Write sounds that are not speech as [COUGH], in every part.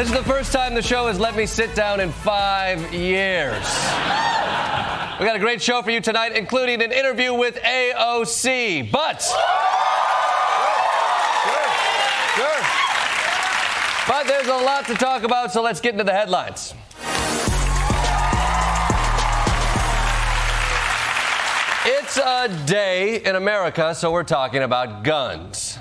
This is the first time the show has let me sit down in five years. We got a great show for you tonight, including an interview with AOC. But but there's a lot to talk about, so let's get into the headlines. It's a day in America, so we're talking about guns.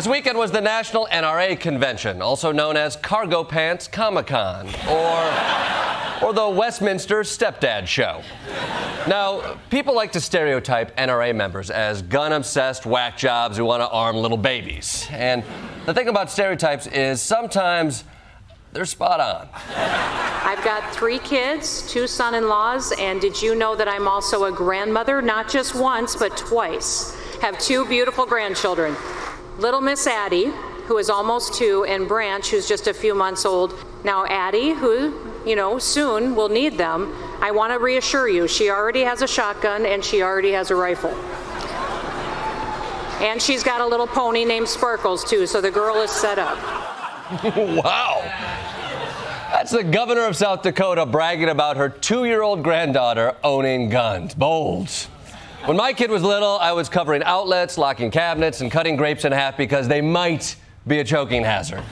This weekend was the National NRA Convention, also known as Cargo Pants Comic Con, or, or the Westminster Stepdad Show. Now, people like to stereotype NRA members as gun obsessed whack jobs who want to arm little babies. And the thing about stereotypes is sometimes they're spot on. I've got three kids, two son in laws, and did you know that I'm also a grandmother? Not just once, but twice. Have two beautiful grandchildren. Little Miss Addie, who is almost two, and Branch, who's just a few months old. Now, Addie, who, you know, soon will need them, I want to reassure you, she already has a shotgun and she already has a rifle. And she's got a little pony named Sparkles, too, so the girl is set up. [LAUGHS] wow. That's the governor of South Dakota bragging about her two year old granddaughter owning guns. Bold. When my kid was little, I was covering outlets, locking cabinets, and cutting grapes in half because they might be a choking hazard.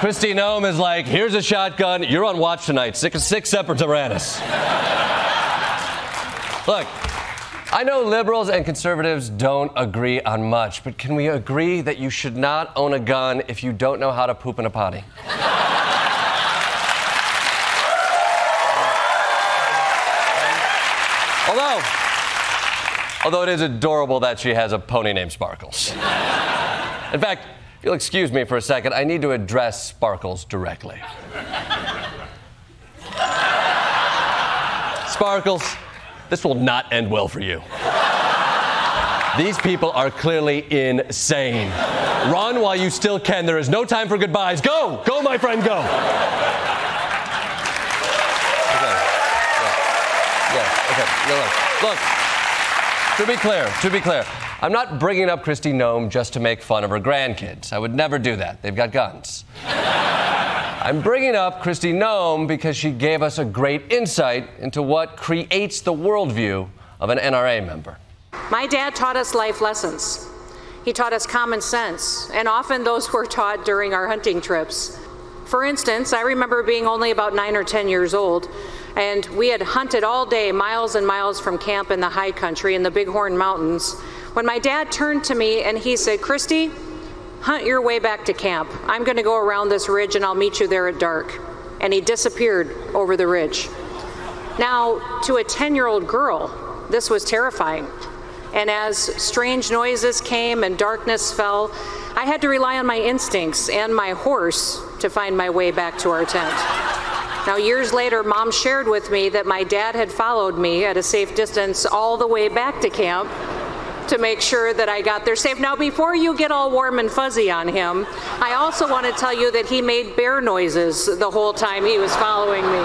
Kristi Noem is like, here's a shotgun, you're on watch tonight, six, six separate Tyrannus. Look, I know liberals and conservatives don't agree on much, but can we agree that you should not own a gun if you don't know how to poop in a potty? Although it is adorable that she has a pony named Sparkles. In fact, if you'll excuse me for a second, I need to address Sparkles directly. Sparkles, this will not end well for you. These people are clearly insane. Run while you still can. There is no time for goodbyes. Go! Go, my friend, go! Yeah, okay. No, look, look. To be clear, to be clear, I'm not bringing up Kristi Noem just to make fun of her grandkids. I would never do that. They've got guns. [LAUGHS] I'm bringing up Kristi Noem because she gave us a great insight into what creates the worldview of an NRA member. My dad taught us life lessons. He taught us common sense, and often those were taught during our hunting trips. For instance, I remember being only about nine or 10 years old, and we had hunted all day, miles and miles from camp in the high country in the Bighorn Mountains, when my dad turned to me and he said, Kristi, hunt your way back to camp. I'm going to go around this ridge and I'll meet you there at dark. And he disappeared over the ridge. Now, to a 10 year old girl, this was terrifying. And as strange noises came and darkness fell, I had to rely on my instincts and my horse to find my way back to our tent. Now, years later, mom shared with me that my dad had followed me at a safe distance all the way back to camp to make sure that I got there safe. Now, before you get all warm and fuzzy on him, I also want to tell you that he made bear noises the whole time he was following me.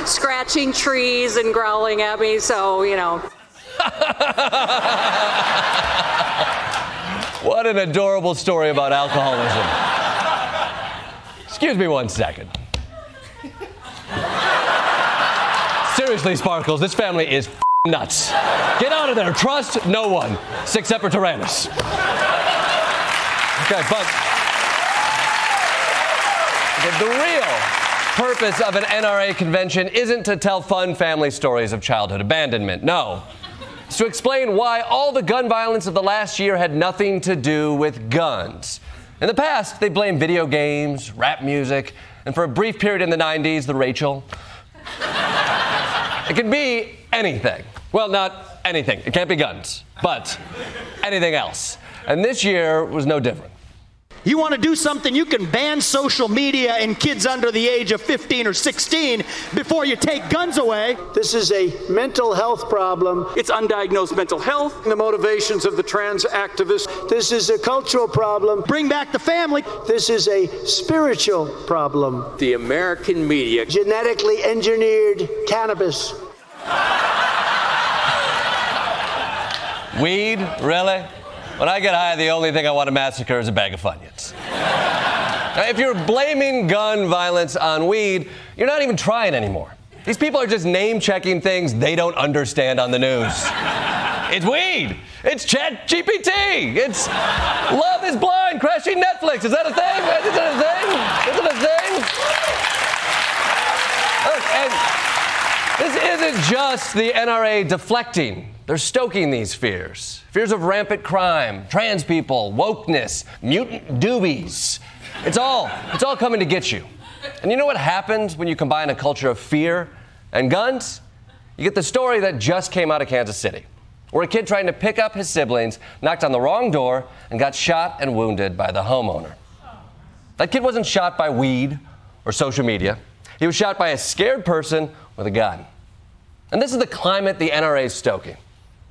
[LAUGHS] Scratching trees and growling at me, so, you know. [LAUGHS] what an adorable story about alcoholism. Excuse me one second. Seriously, Sparkles, this family is nuts. Get out of there. Trust no one, except for Tyrannus. Okay, but the real purpose of an NRA convention isn't to tell fun family stories of childhood abandonment. No. It's to explain why all the gun violence of the last year had nothing to do with guns. In the past, they blamed video games, rap music, and for a brief period in the 90s, the Rachel. it could be anything. Well, not anything. It can't be guns, but anything else. And this year was no different. You want to do something, you can ban social media and kids under the age of 15 or 16 before you take guns away. This is a mental health problem. It's undiagnosed mental health. And the motivations of the trans activists. This is a cultural problem. Bring back the family. This is a spiritual problem. The American media. Genetically engineered cannabis. Weed? Really? When I get high, the only thing I want to massacre is a bag of Funyuns. now, if you're blaming gun violence on weed, you're not even trying anymore. These people are just name checking things they don't understand on the news. it's weed. It's Chat GPT. It's Love is Blind crashing Netflix. Is that a thing? Is that a thing? Is it a thing? Look, and this isn't just the NRA deflecting they're stoking these fears fears of rampant crime, trans people, wokeness, mutant doobies. It's all, it's all coming to get you. And you know what happens when you combine a culture of fear and guns? You get the story that just came out of Kansas City, where a kid trying to pick up his siblings knocked on the wrong door and got shot and wounded by the homeowner. That kid wasn't shot by weed or social media, he was shot by a scared person with a gun. And this is the climate the NRA is stoking.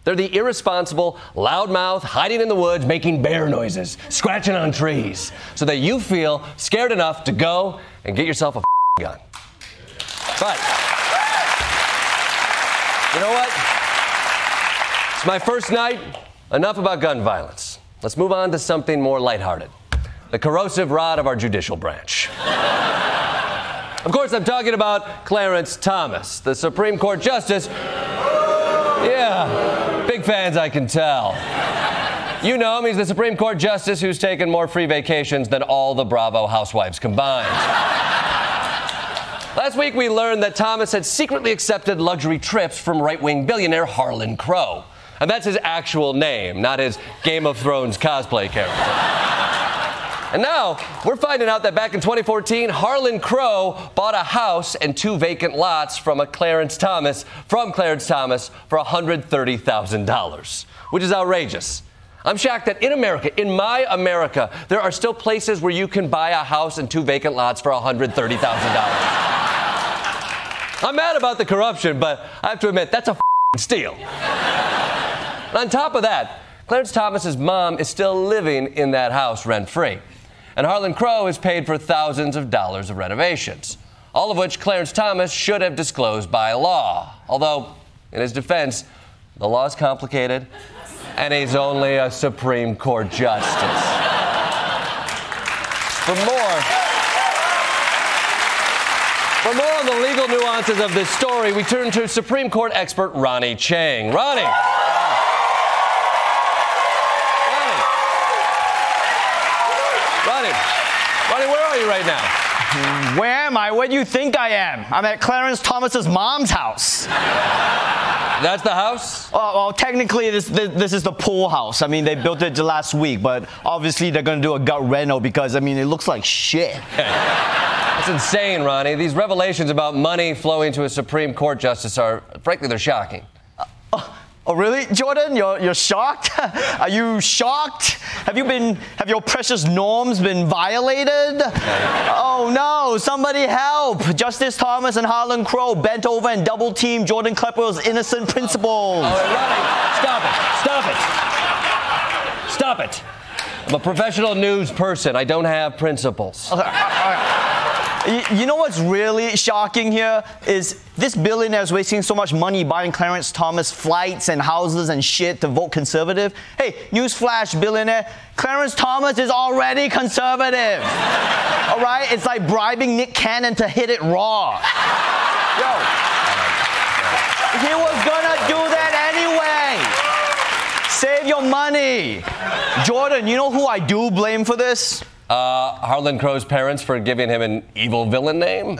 They're the irresponsible, loudmouth, hiding in the woods, making bear noises, scratching on trees, so that you feel scared enough to go and get yourself a gun. But, you know what? It's my first night. Enough about gun violence. Let's move on to something more lighthearted the corrosive rod of our judicial branch. of course, I'm talking about Clarence Thomas, the Supreme Court Justice. Yeah. Fans, I can tell. You know him, he's the Supreme Court Justice who's taken more free vacations than all the Bravo housewives combined. Last week, we learned that Thomas had secretly accepted luxury trips from right wing billionaire Harlan Crow. And that's his actual name, not his Game of Thrones cosplay character. And now we're finding out that back in 2014, Harlan Crow bought a house and two vacant lots from a Clarence Thomas, from Clarence Thomas, for $130,000, which is outrageous. I'm shocked that in America, in my America, there are still places where you can buy a house and two vacant lots for $130,000. I'm mad about the corruption, but I have to admit, that's a steal. on top of that, Clarence Thomas's mom is still living in that house rent free and Harlan Crow has paid for thousands of dollars of renovations, all of which Clarence Thomas should have disclosed by law. Although, in his defense, the law is complicated, and he's only a Supreme Court justice. For more, for more on the legal nuances of this story, we turn to Supreme Court expert Ronny Chieng. Ronny. you right now? Where am I? Where do you think I am? I'm at Clarence Thomas's mom's house. That's the house? Well, well technically, this, this, this is the pool house. I mean, they built it last week, but obviously they're gonna do a gut reno because I mean, it looks like shit. [LAUGHS] That's insane, Ronny. These revelations about money flowing to a Supreme Court justice are, frankly, they're shocking. Uh, Oh, really, Jordan? You're, you're shocked? [LAUGHS] Are you shocked? Have you been, have your precious norms been violated? Oh no, somebody help! Justice Thomas and Harlan Crow bent over and double teamed Jordan Klepper's innocent principles. Oh, stop it. Stop it. Stop it. I'm a professional news person. I don't have principles. You know what's really shocking here is this billionaire is wasting so much money buying Clarence Thomas flights and houses and shit to vote conservative. Hey, newsflash, billionaire, Clarence Thomas is already conservative. [LAUGHS] All right, it's like bribing Nick Cannon to hit it raw. Yo, he was gonna do that anyway. Save your money. Jordan, you know who I do blame for this? Uh, Harlan Crow's parents for giving him an evil villain name?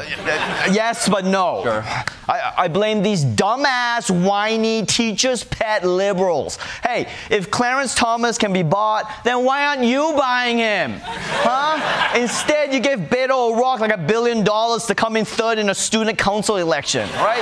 Yes, but no. Sure. I, I blame these dumbass, whiny teachers' pet liberals. Hey, if Clarence Thomas can be bought, then why aren't you buying him? Huh? Instead, you give Beto O'Rourke like a billion dollars to come in third in a student council election, right?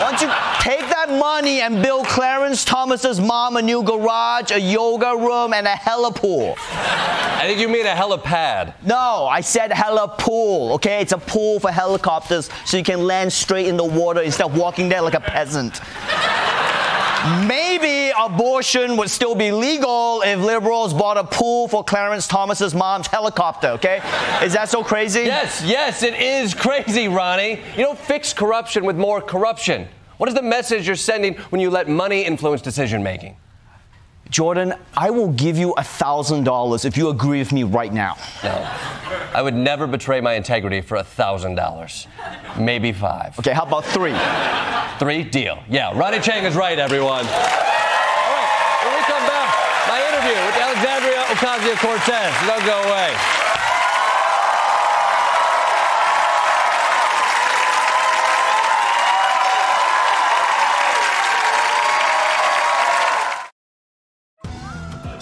Why don't you take that money and build Clarence Thomas's mom a new garage, a yoga room, and a helipool? I think you mean a helipad. No, I said helipool, okay? It's a pool for helicopters so you can land straight in the water instead of walking there like a peasant. Maybe abortion would still be legal if liberals bought a pool for Clarence Thomas's mom's helicopter, okay? Is that so crazy? Yes, yes, it is crazy, Ronny. You don't fix corruption with more corruption. What is the message you're sending when you let money influence decision making? Jordan, I will give you a thousand dollars if you agree with me right now. No. I would never betray my integrity for a thousand dollars. Maybe five. Okay, how about three? Three? Deal. Yeah, Ronny Chieng is right, everyone. All right, when we come back, my interview with Alexandria Ocasio Cortez. Don't go away.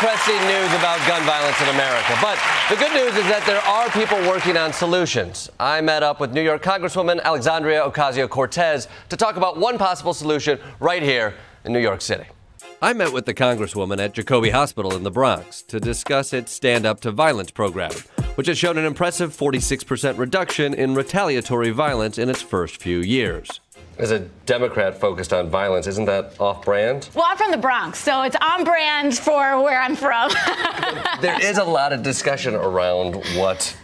Lot news about gun violence in America, but the good news is that there are people working on solutions. I met up with New York Congresswoman Alexandria Ocasio Cortez to talk about one possible solution right here in New York City. I met with the Congresswoman at Jacobi Hospital in the Bronx to discuss its Stand Up to Violence program, which has shown an impressive 46% reduction in retaliatory violence in its first few years. As a Democrat focused on violence, isn't that off brand? Well, I'm from the Bronx, so it's on brand for where I'm from. [LAUGHS] there is a lot of discussion around what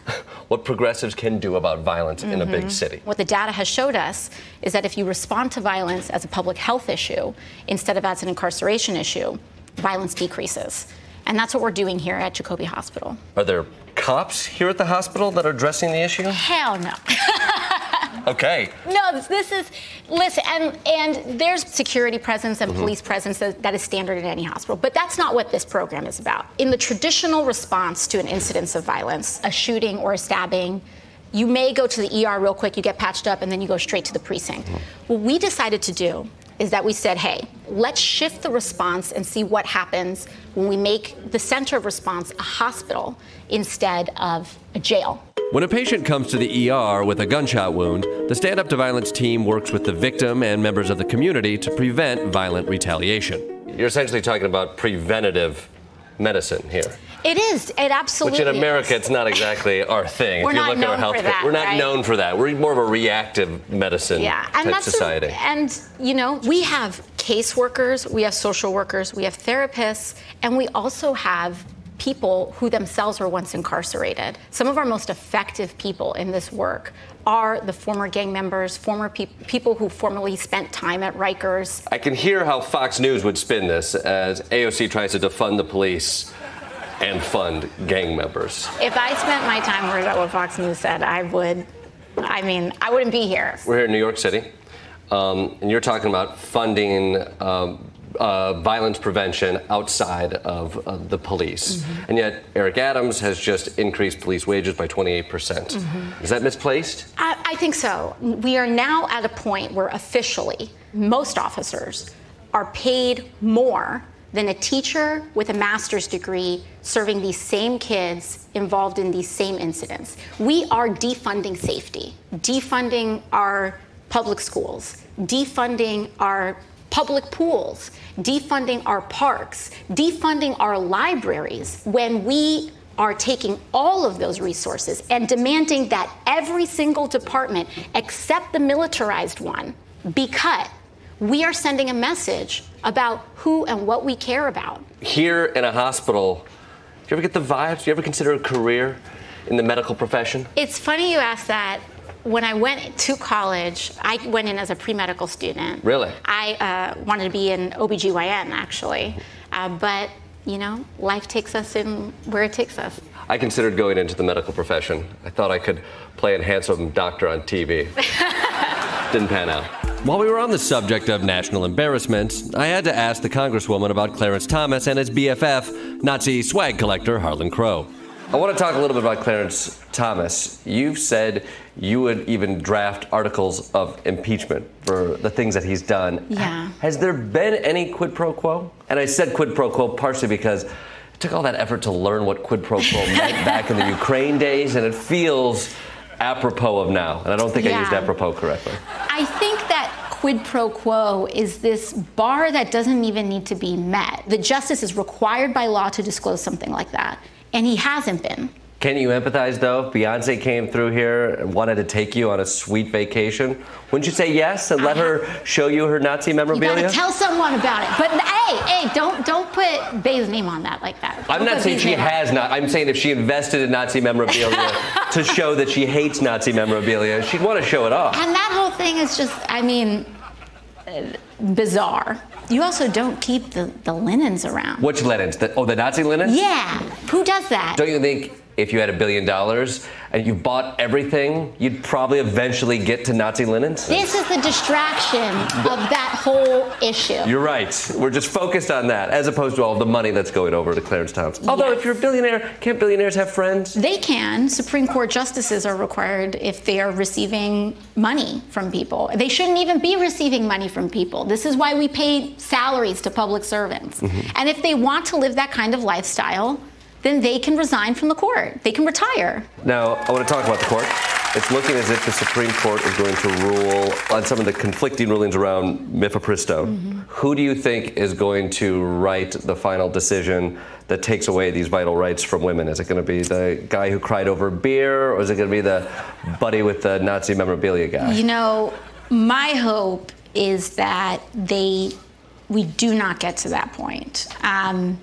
what progressives can do about violence in a big mm-hmm. city. what the data has showed us is that if you respond to violence as a public health issue instead of as an incarceration issue, violence decreases. And that's what we're doing here at Jacobi Hospital. Are there cops here at the hospital that are addressing the issue? Hell no. [LAUGHS] Okay. No, this- is listen, and and there's security presence and police presence that, that is standard in any hospital, but that's not what this program is about. In the traditional response to an incidence of violence, a shooting or a stabbing, you may go to the ER real quick, you get patched up, and then you go straight to the precinct. What we decided to do is that we said, hey, let's shift the response and see what happens when we make the center of response a hospital instead of a jail. When a patient comes to the ER with a gunshot wound, the Stand Up to Violence team works with the victim and members of the community to prevent violent retaliation. You're essentially talking about preventative medicine here. It is. It absolutely. Which in America, is. it's not exactly our thing. We're if you not look at our known for that, we're not right? known for that. We're more of a reactive medicine Yeah, and type that's the- society. and you know, we have caseworkers, we have social workers, we have therapists, and we also have people who themselves were once incarcerated. Some of our most effective people in this work are the former gang members, former pe- people who formerly spent time at Rikers. I can hear how Fox News would spin this as AOC tries to defund the police. and fund gang members. If I spent my time worried about what Fox News said, I would. I mean, I wouldn't be here. We're here in New York City, um, and you're talking about funding um, uh, violence prevention outside of uh, the police. Mm-hmm. And yet, Eric Adams has just increased police wages by 28%. percent mm hmm Is that misplaced? I, I think so. We are now at a point where officially most officers are paid more than a teacher with a master's degree serving these same kids involved in these same incidents. We are defunding safety, defunding our public schools, defunding our public pools, defunding our parks, defunding our libraries when we are taking all of those resources and demanding that every single department except the militarized one be cut we are sending a message about who and what we care about. Here in a hospital, do you ever get the vibes? Do you ever consider a career in the medical profession? It's funny you ask that. When I went to college, I went in as a pre medical student. Really? I uh, wanted to be an OBGYN, actually. Uh, but, you know, life takes us in where it takes us. I considered going into the medical profession. I thought I could play a handsome doctor on TV. [LAUGHS] Didn't pan out. While we were on the subject of national embarrassment, I had to ask the Congresswoman about Clarence Thomas and his BFF, Nazi swag collector Harlan Crow. I want to talk a little bit about Clarence Thomas. You've said you would even draft articles of impeachment for the things that he's done. Yeah. Has there been any quid pro quo? And I said quid pro quo partially because it took all that effort to learn what quid pro quo [LAUGHS] meant back in the Ukraine days, and it feels apropos of now. And I don't think yeah. I used apropos correctly. I think that quid pro quo is this bar that doesn't even need to be met. The justice is required by law to disclose something like that, and he hasn't been. Can you empathize though? Beyonce came through here and wanted to take you on a sweet vacation. Wouldn't you say yes and let her show you her Nazi memorabilia? You tell someone about it. But hey, hey, don't don't put Bey's name on that like that. Don't I'm not saying she has not. I'm saying if she invested in Nazi memorabilia [LAUGHS] to show that she hates Nazi memorabilia, she'd want to show it off. And that whole thing is just, I mean, uh, bizarre. You also don't keep the, the linens around. Which linens? The, oh, the Nazi linens? Yeah. Who does that? Don't you think if you had a billion dollars and you bought everything, you'd probably eventually get to Nazi linens. This is the distraction of that whole issue. You're right. We're just focused on that as opposed to all the money that's going over to Clarence Thomas. Although, yes. if you're a billionaire, can't billionaires have friends? They can. Supreme Court justices are required if they are receiving money from people. They shouldn't even be receiving money from people. This is why we pay salaries to public servants. Mm-hmm. And if they want to live that kind of lifestyle, then they can resign from the court. They can retire. Now, I want to talk about the court. It's looking as if the Supreme Court is going to rule on some of the conflicting rulings around mifepristone. Mm-hmm. Who do you think is going to write the final decision that takes away these vital rights from women? Is it going to be the guy who cried over beer, or is it going to be the buddy with the Nazi memorabilia guy? You know, my hope is that they we do not get to that point. Um,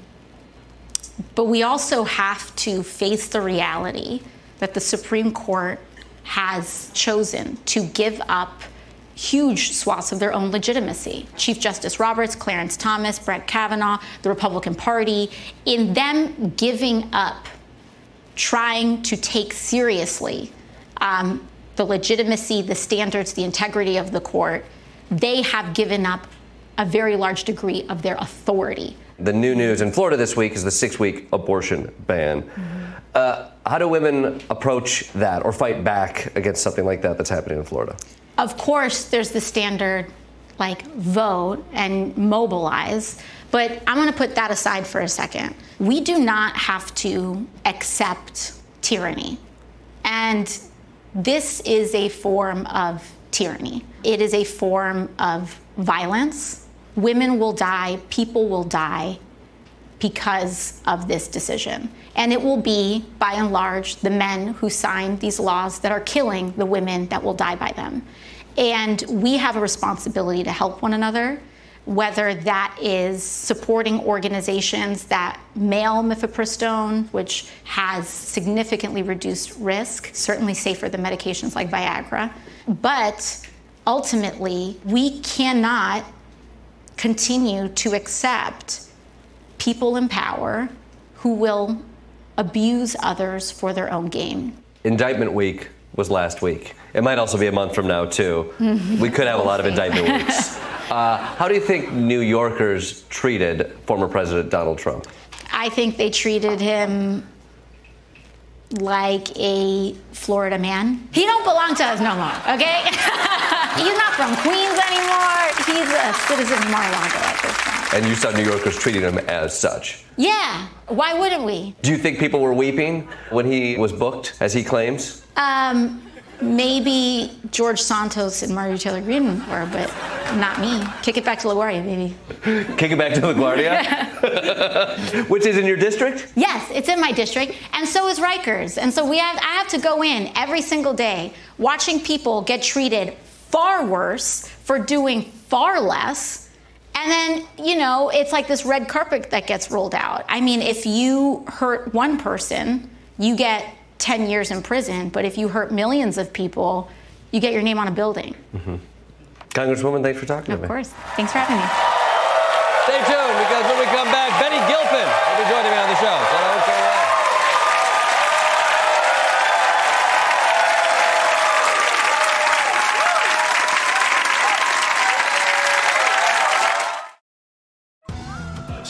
but we also have to face the reality that the Supreme Court has chosen to give up huge swaths of their own legitimacy. Chief Justice Roberts, Clarence Thomas, Brett Kavanaugh, the Republican Party, in them giving up trying to take seriously um, the legitimacy, the standards, the integrity of the court, they have given up a very large degree of their authority the new news in Florida this week is the six week abortion ban. Mm-hmm. Uh, how do women approach that or fight back against something like that that's happening in Florida? Of course, there's the standard like vote and mobilize, but I'm going to put that aside for a second. We do not have to accept tyranny. And this is a form of tyranny, it is a form of violence women will die, people will die because of this decision. And it will be, by and large, the men who signed these laws that are killing the women that will die by them. And we have a responsibility to help one another, whether that is supporting organizations that mail mifepristone, which has significantly reduced risk, certainly safer than medications like Viagra. But ultimately, we cannot continue to accept people in power who will abuse others for their own gain. Indictment week was last week. It might also be a month from now, too. [LAUGHS] We could have a lot of indictment [LAUGHS] weeks. Uh, how do you think New Yorkers treated former President Donald Trump? I think they treated him like a Florida man. He don't belong to us no more, okay? [LAUGHS] He's not from Queens anymore. He's a citizen of Mar-a-Lago at this point. And you saw New Yorkers treating him as such. Yeah, why wouldn't we? Do you think people were weeping when he was booked, as he claims? Um, maybe George Santos and Marjorie Taylor Greene were, but not me. Kick it back to LaGuardia, maybe. [LAUGHS] Kick it back to LaGuardia, [LAUGHS] [LAUGHS] which is in your district? Yes, it's in my district, and so is Rikers. And so we have, I have to go in every single day watching people get treated far worse for doing far less. And then, you know, it's like this red carpet that gets rolled out. I mean, if you hurt one person, you get 10 years in prison, but if you hurt millions of people, you get your name on a building. Mm-hmm. Congresswoman, thanks for talking Of to me. Of course. Thanks for having me. Stay tuned because when we come back, Betty Gilpin will be joining me on the show. So don't go away.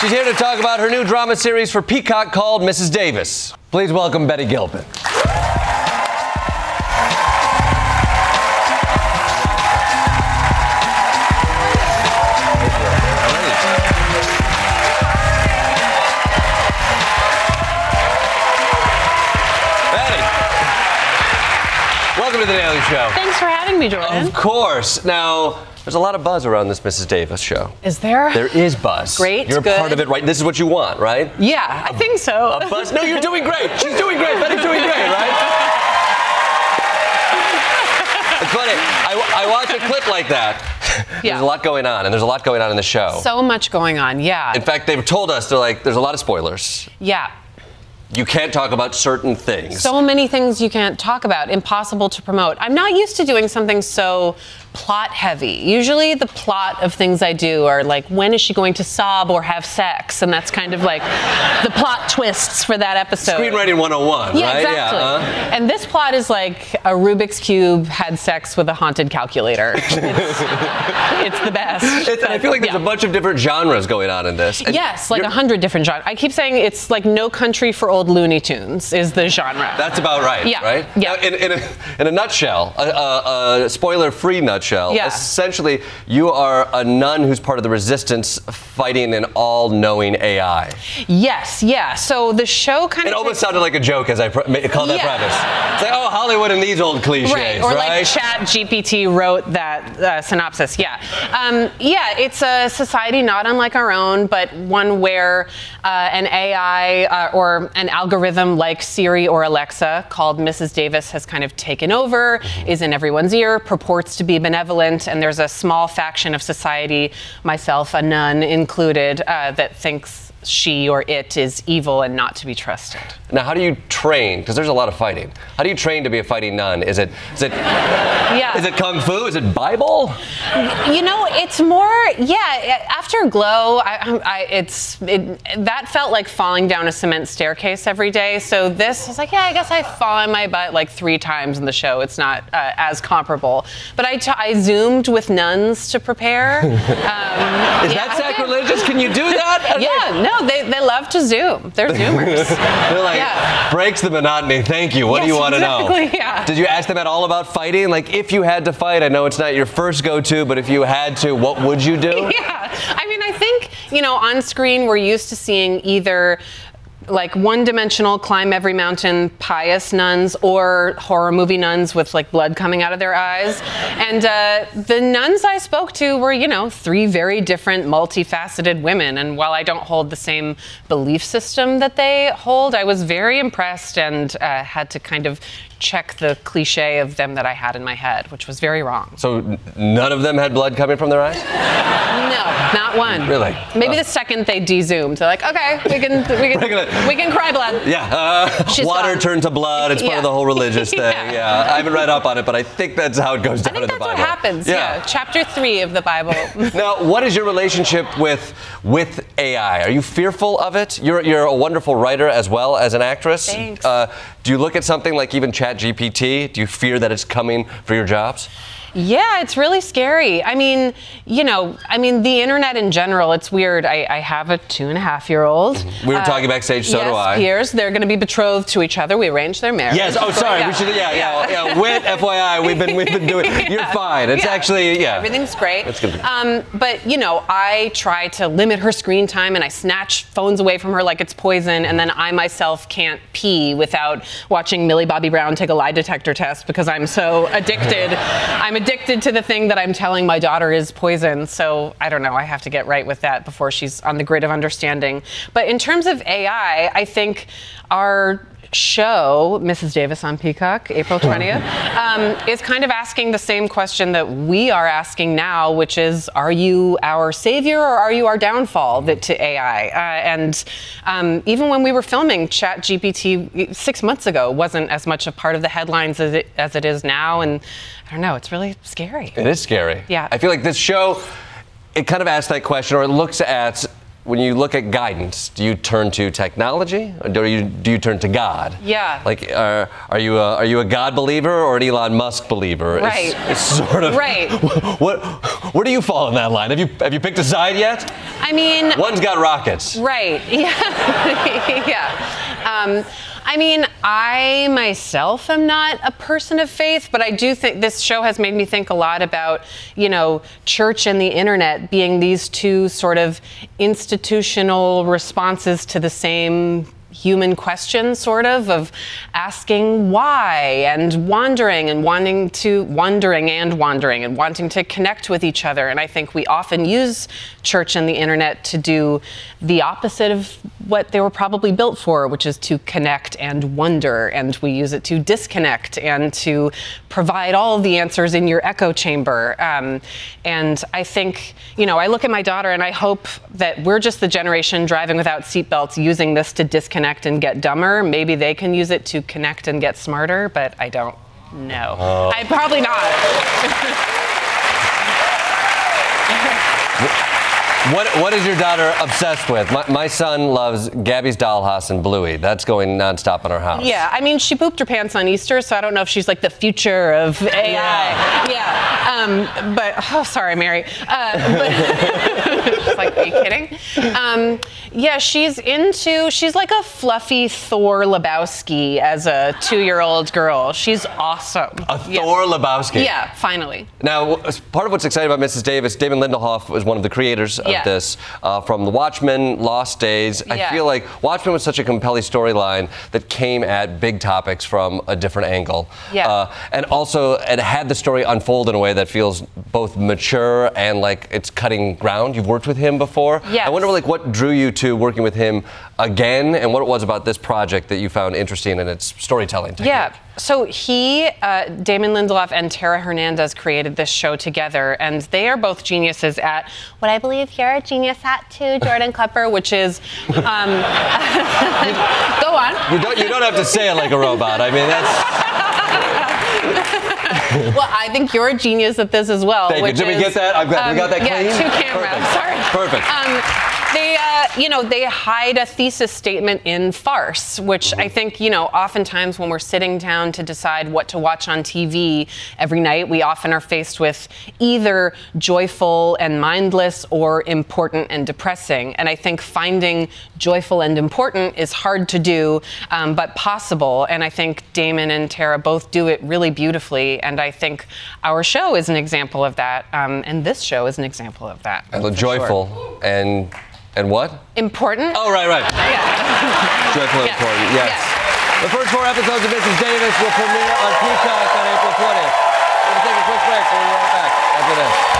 She's here to talk about her new drama series for Peacock called Mrs. Davis. Please welcome Betty Gilpin. Betty. Welcome to the Daily Show. Thanks for me, Jordan. Of course. Now, there's a lot of buzz around this Mrs. Davis show. Is there? There is buzz. Great, You're good. part of it, right? This is what you want, right? Yeah, I think so. A buzz? No, you're doing great. She's doing great. Betty's doing great, right? It's funny. I, I watch a clip like that. Yeah. There's a lot going on, and there's a lot going on in the show. So much going on. Yeah. in fact, they've told us they're like, there's a lot of spoilers. Yeah. You can't talk about certain things. So many things you can't talk about, impossible to promote. I'm not used to doing something so plot heavy. Usually, the plot of things I do are like, when is she going to sob or have sex? And that's kind of like the plot twists for that episode. Screenwriting 101, Yeah, right? exactly. uh-huh. And this plot is like a Rubik's Cube had sex with a haunted calculator. [LAUGHS] It's, it's the best. It's, I feel like there's a bunch of different genres going on in this. And Yes, like a hundred different genres. I keep saying it's like No Country for Old Looney Tunes is the genre. That's about right, Yeah, right? yeah. Now, in, in, a, in a nutshell, a, a, a spoiler-free nutshell, Yeah. essentially, you are a nun who's part of the resistance fighting an all-knowing AI. yes, yeah. So the show kind It of It almost sounded like a joke as I pre- called that premise. It's like, oh, Hollywood and these old cliches, Right, or like Chat GPT wrote that uh, synopsis. Yeah, um, yeah. It's a society not unlike our own, but one where uh, an AI uh, or an algorithm like Siri or Alexa, called Mrs. Davis, has kind of taken over, is in everyone's ear, purports to be benevolent, and there's a small faction of society, myself, a nun included, uh, that thinks she or it is evil and not to be trusted. Now, how do you train? Because there's a lot of fighting. How do you train to be a fighting nun? Is it is it Yeah. is it kung fu? Is it Bible? You know, it's more, yeah. After Glow, I, I, it's it, that felt like falling down a cement staircase every day. So this is like, yeah, I guess I fall on my butt like three times in the show. It's not uh, as comparable. But I, t- I zoomed with nuns to prepare. [LAUGHS] Um, Is yeah, that sacrilegious? Can you do that? [LAUGHS] Yeah, no, they, they love to zoom. They're zoomers. [LAUGHS] They're like, Yeah. breaks the monotony. Thank you. What do you want to know? yeah. Did you ask them at all about fighting? Like, if you had to fight, I know it's not your first go-to, but if you had to, what would you do? [LAUGHS] yeah. I mean, I think, you know, on screen we're used to seeing either like one-dimensional, climb every mountain, pious nuns, or horror movie nuns with like blood coming out of their eyes. And uh, the nuns I spoke to were, you know, three very different, multifaceted women. And while I don't hold the same belief system that they hold, I was very impressed and uh, had to kind of check the cliche of them that I had in my head, which was very wrong. So none of them had blood coming from their eyes? No, not one. Really? Maybe the second they de-zoomed, they're like, okay, we can we can we can cry blood. Yeah, uh, [LAUGHS] water gone. turned to blood. It's part of the whole religious [LAUGHS] thing. Yeah. yeah. I haven't read up on it, but I think that's how it goes down in the Bible. That's what happens. Yeah. Chapter three of the Bible. [LAUGHS] Now, what is your relationship with with AI? Are you fearful of it? You're you're a wonderful writer as well as an actress. Thanks. Uh, do you look at something like even ChatGPT? Do you fear that it's coming for your jobs? Yeah, it's really scary. I mean, you know, I mean, the internet in general, it's weird. I, I have a two and a half year old. Mm-hmm. We were talking backstage, so yes, do I. Peers, they're going to be betrothed to each other. We arranged their marriage. Yes. Oh, [LAUGHS] sorry. We should. Yeah. Yeah. Yeah. Wit. FYI. We've been we've been doing. You're [LAUGHS] fine. It's Yeah. actually yeah. Everything's great. That's good. Um, but you know, I try to limit her screen time, and I snatch phones away from her like it's poison, and then I myself can't pee without watching Millie Bobby Brown take a lie detector test because I'm so addicted. [LAUGHS] I'm addicted to the thing that I'm telling my daughter is poison. So I don't know. I have to get right with that before she's on the grid of understanding. But in terms of AI, I think our show, Mrs. Davis on Peacock, April [LAUGHS] 20th, um, is kind of asking the same question that we are asking now, which is Are you our savior or are you our downfall that, to AI? Uh, and um, even when we were filming ChatGPT six months ago, wasn't as much a part of the headlines as it, as it is now. And I don't know, it's really scary. It is scary. Yeah. I feel like this show, it kind of asks that question, or it looks at when you look at guidance. Do you turn to technology, or do you do you turn to God? Yeah. Like, uh, are you a, are you a God believer or an Elon Musk believer? It's- Right. It's, sort of. Right. [LAUGHS] What? Where do you fall in that line? Have you have you picked a side yet? I mean, One's got rockets. Right. [LAUGHS] Yeah. [LAUGHS] yeah. Um, I mean, I myself am not a person of faith, but I do think this show has made me think a lot about, you know, church and the internet being these two sort of institutional responses to the same human question sort of of asking why and wandering and wanting to wondering and wandering and wanting to connect with each other. And i think we often use church and the internet to do the opposite of what they were probably built for which is to connect and wonder. And we use it to disconnect and to provide all the answers in your echo chamber. Um, and i think you know i look at my daughter and i hope that we're just the generation driving without seatbelts using this to disconnect and get dumber maybe they can use it to connect and get smarter but i don't know Oh. i probably not What what is your daughter obsessed with? My, my son loves Gabby's Dollhouse and Bluey. That's going nonstop in our house. Yeah, I mean, she pooped her pants on Easter, so I don't know if she's like the future of AI. Yeah. Um, but oh, sorry, Mary. Uh, but [LAUGHS] she's like, are you kidding? Um, yeah, she's into. She's like a fluffy Thor Lebowski as a two-year-old girl. She's awesome. A Thor Lebowski. Yeah, finally. Now, part of what's exciting about Mrs. Davis, Damon Lindelof was one of the creators of Yeah. this uh, from The Watchmen, Lost Days. I Yeah. feel like Watchmen was such a compelling storyline that came at big topics from a different angle. Yeah. Uh, and also, it had the story unfold in a way that feels both mature and like it's cutting ground. You've worked with him before. Yes. I wonder, like, what drew you to working with him again, and what it was about this project that you found interesting in its storytelling. technique. Yeah. So he, uh, Damon Lindelof, and Tara Hernandez created this show together, and they are both geniuses at what I believe you're a genius at too, Jordan Klepper, which is. Um, [LAUGHS] go on. You don't, you don't have to say it like a robot. I mean, that's. [LAUGHS] [LAUGHS] well, I think you're a genius at this as well. Thank you. Did we is, get that? I've got- we got that Yeah, two cameras. Perfect. Sorry. Perfect. Um, uh, you know, they hide a thesis statement in farce, which Mm-hmm. I think, you know, oftentimes when we're sitting down to decide what to watch on TV every night, we often are faced with either joyful and mindless or important and depressing. And I think finding joyful and important is hard to do, um, but possible. And I think Damon and Tara both do it really beautifully. And I think our show is an example of that. Um, and this show is an example of that. And for joyful and And what? Important. Oh, right, right. Yeah. Dreadfully Yeah. important, yes. The first four episodes of Mrs. Davis will premiere on Peacock on April 20th. We're going to take a quick break. We'll be right back after this.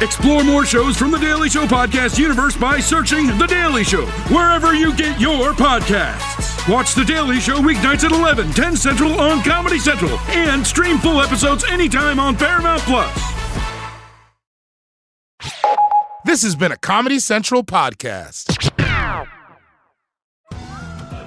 Explore more shows from the Daily Show podcast universe by searching The Daily Show wherever you get your podcasts. Watch The Daily Show weeknights at 11, 10 Central on Comedy Central, and stream full episodes anytime on Paramount Plus. This has been a Comedy Central podcast.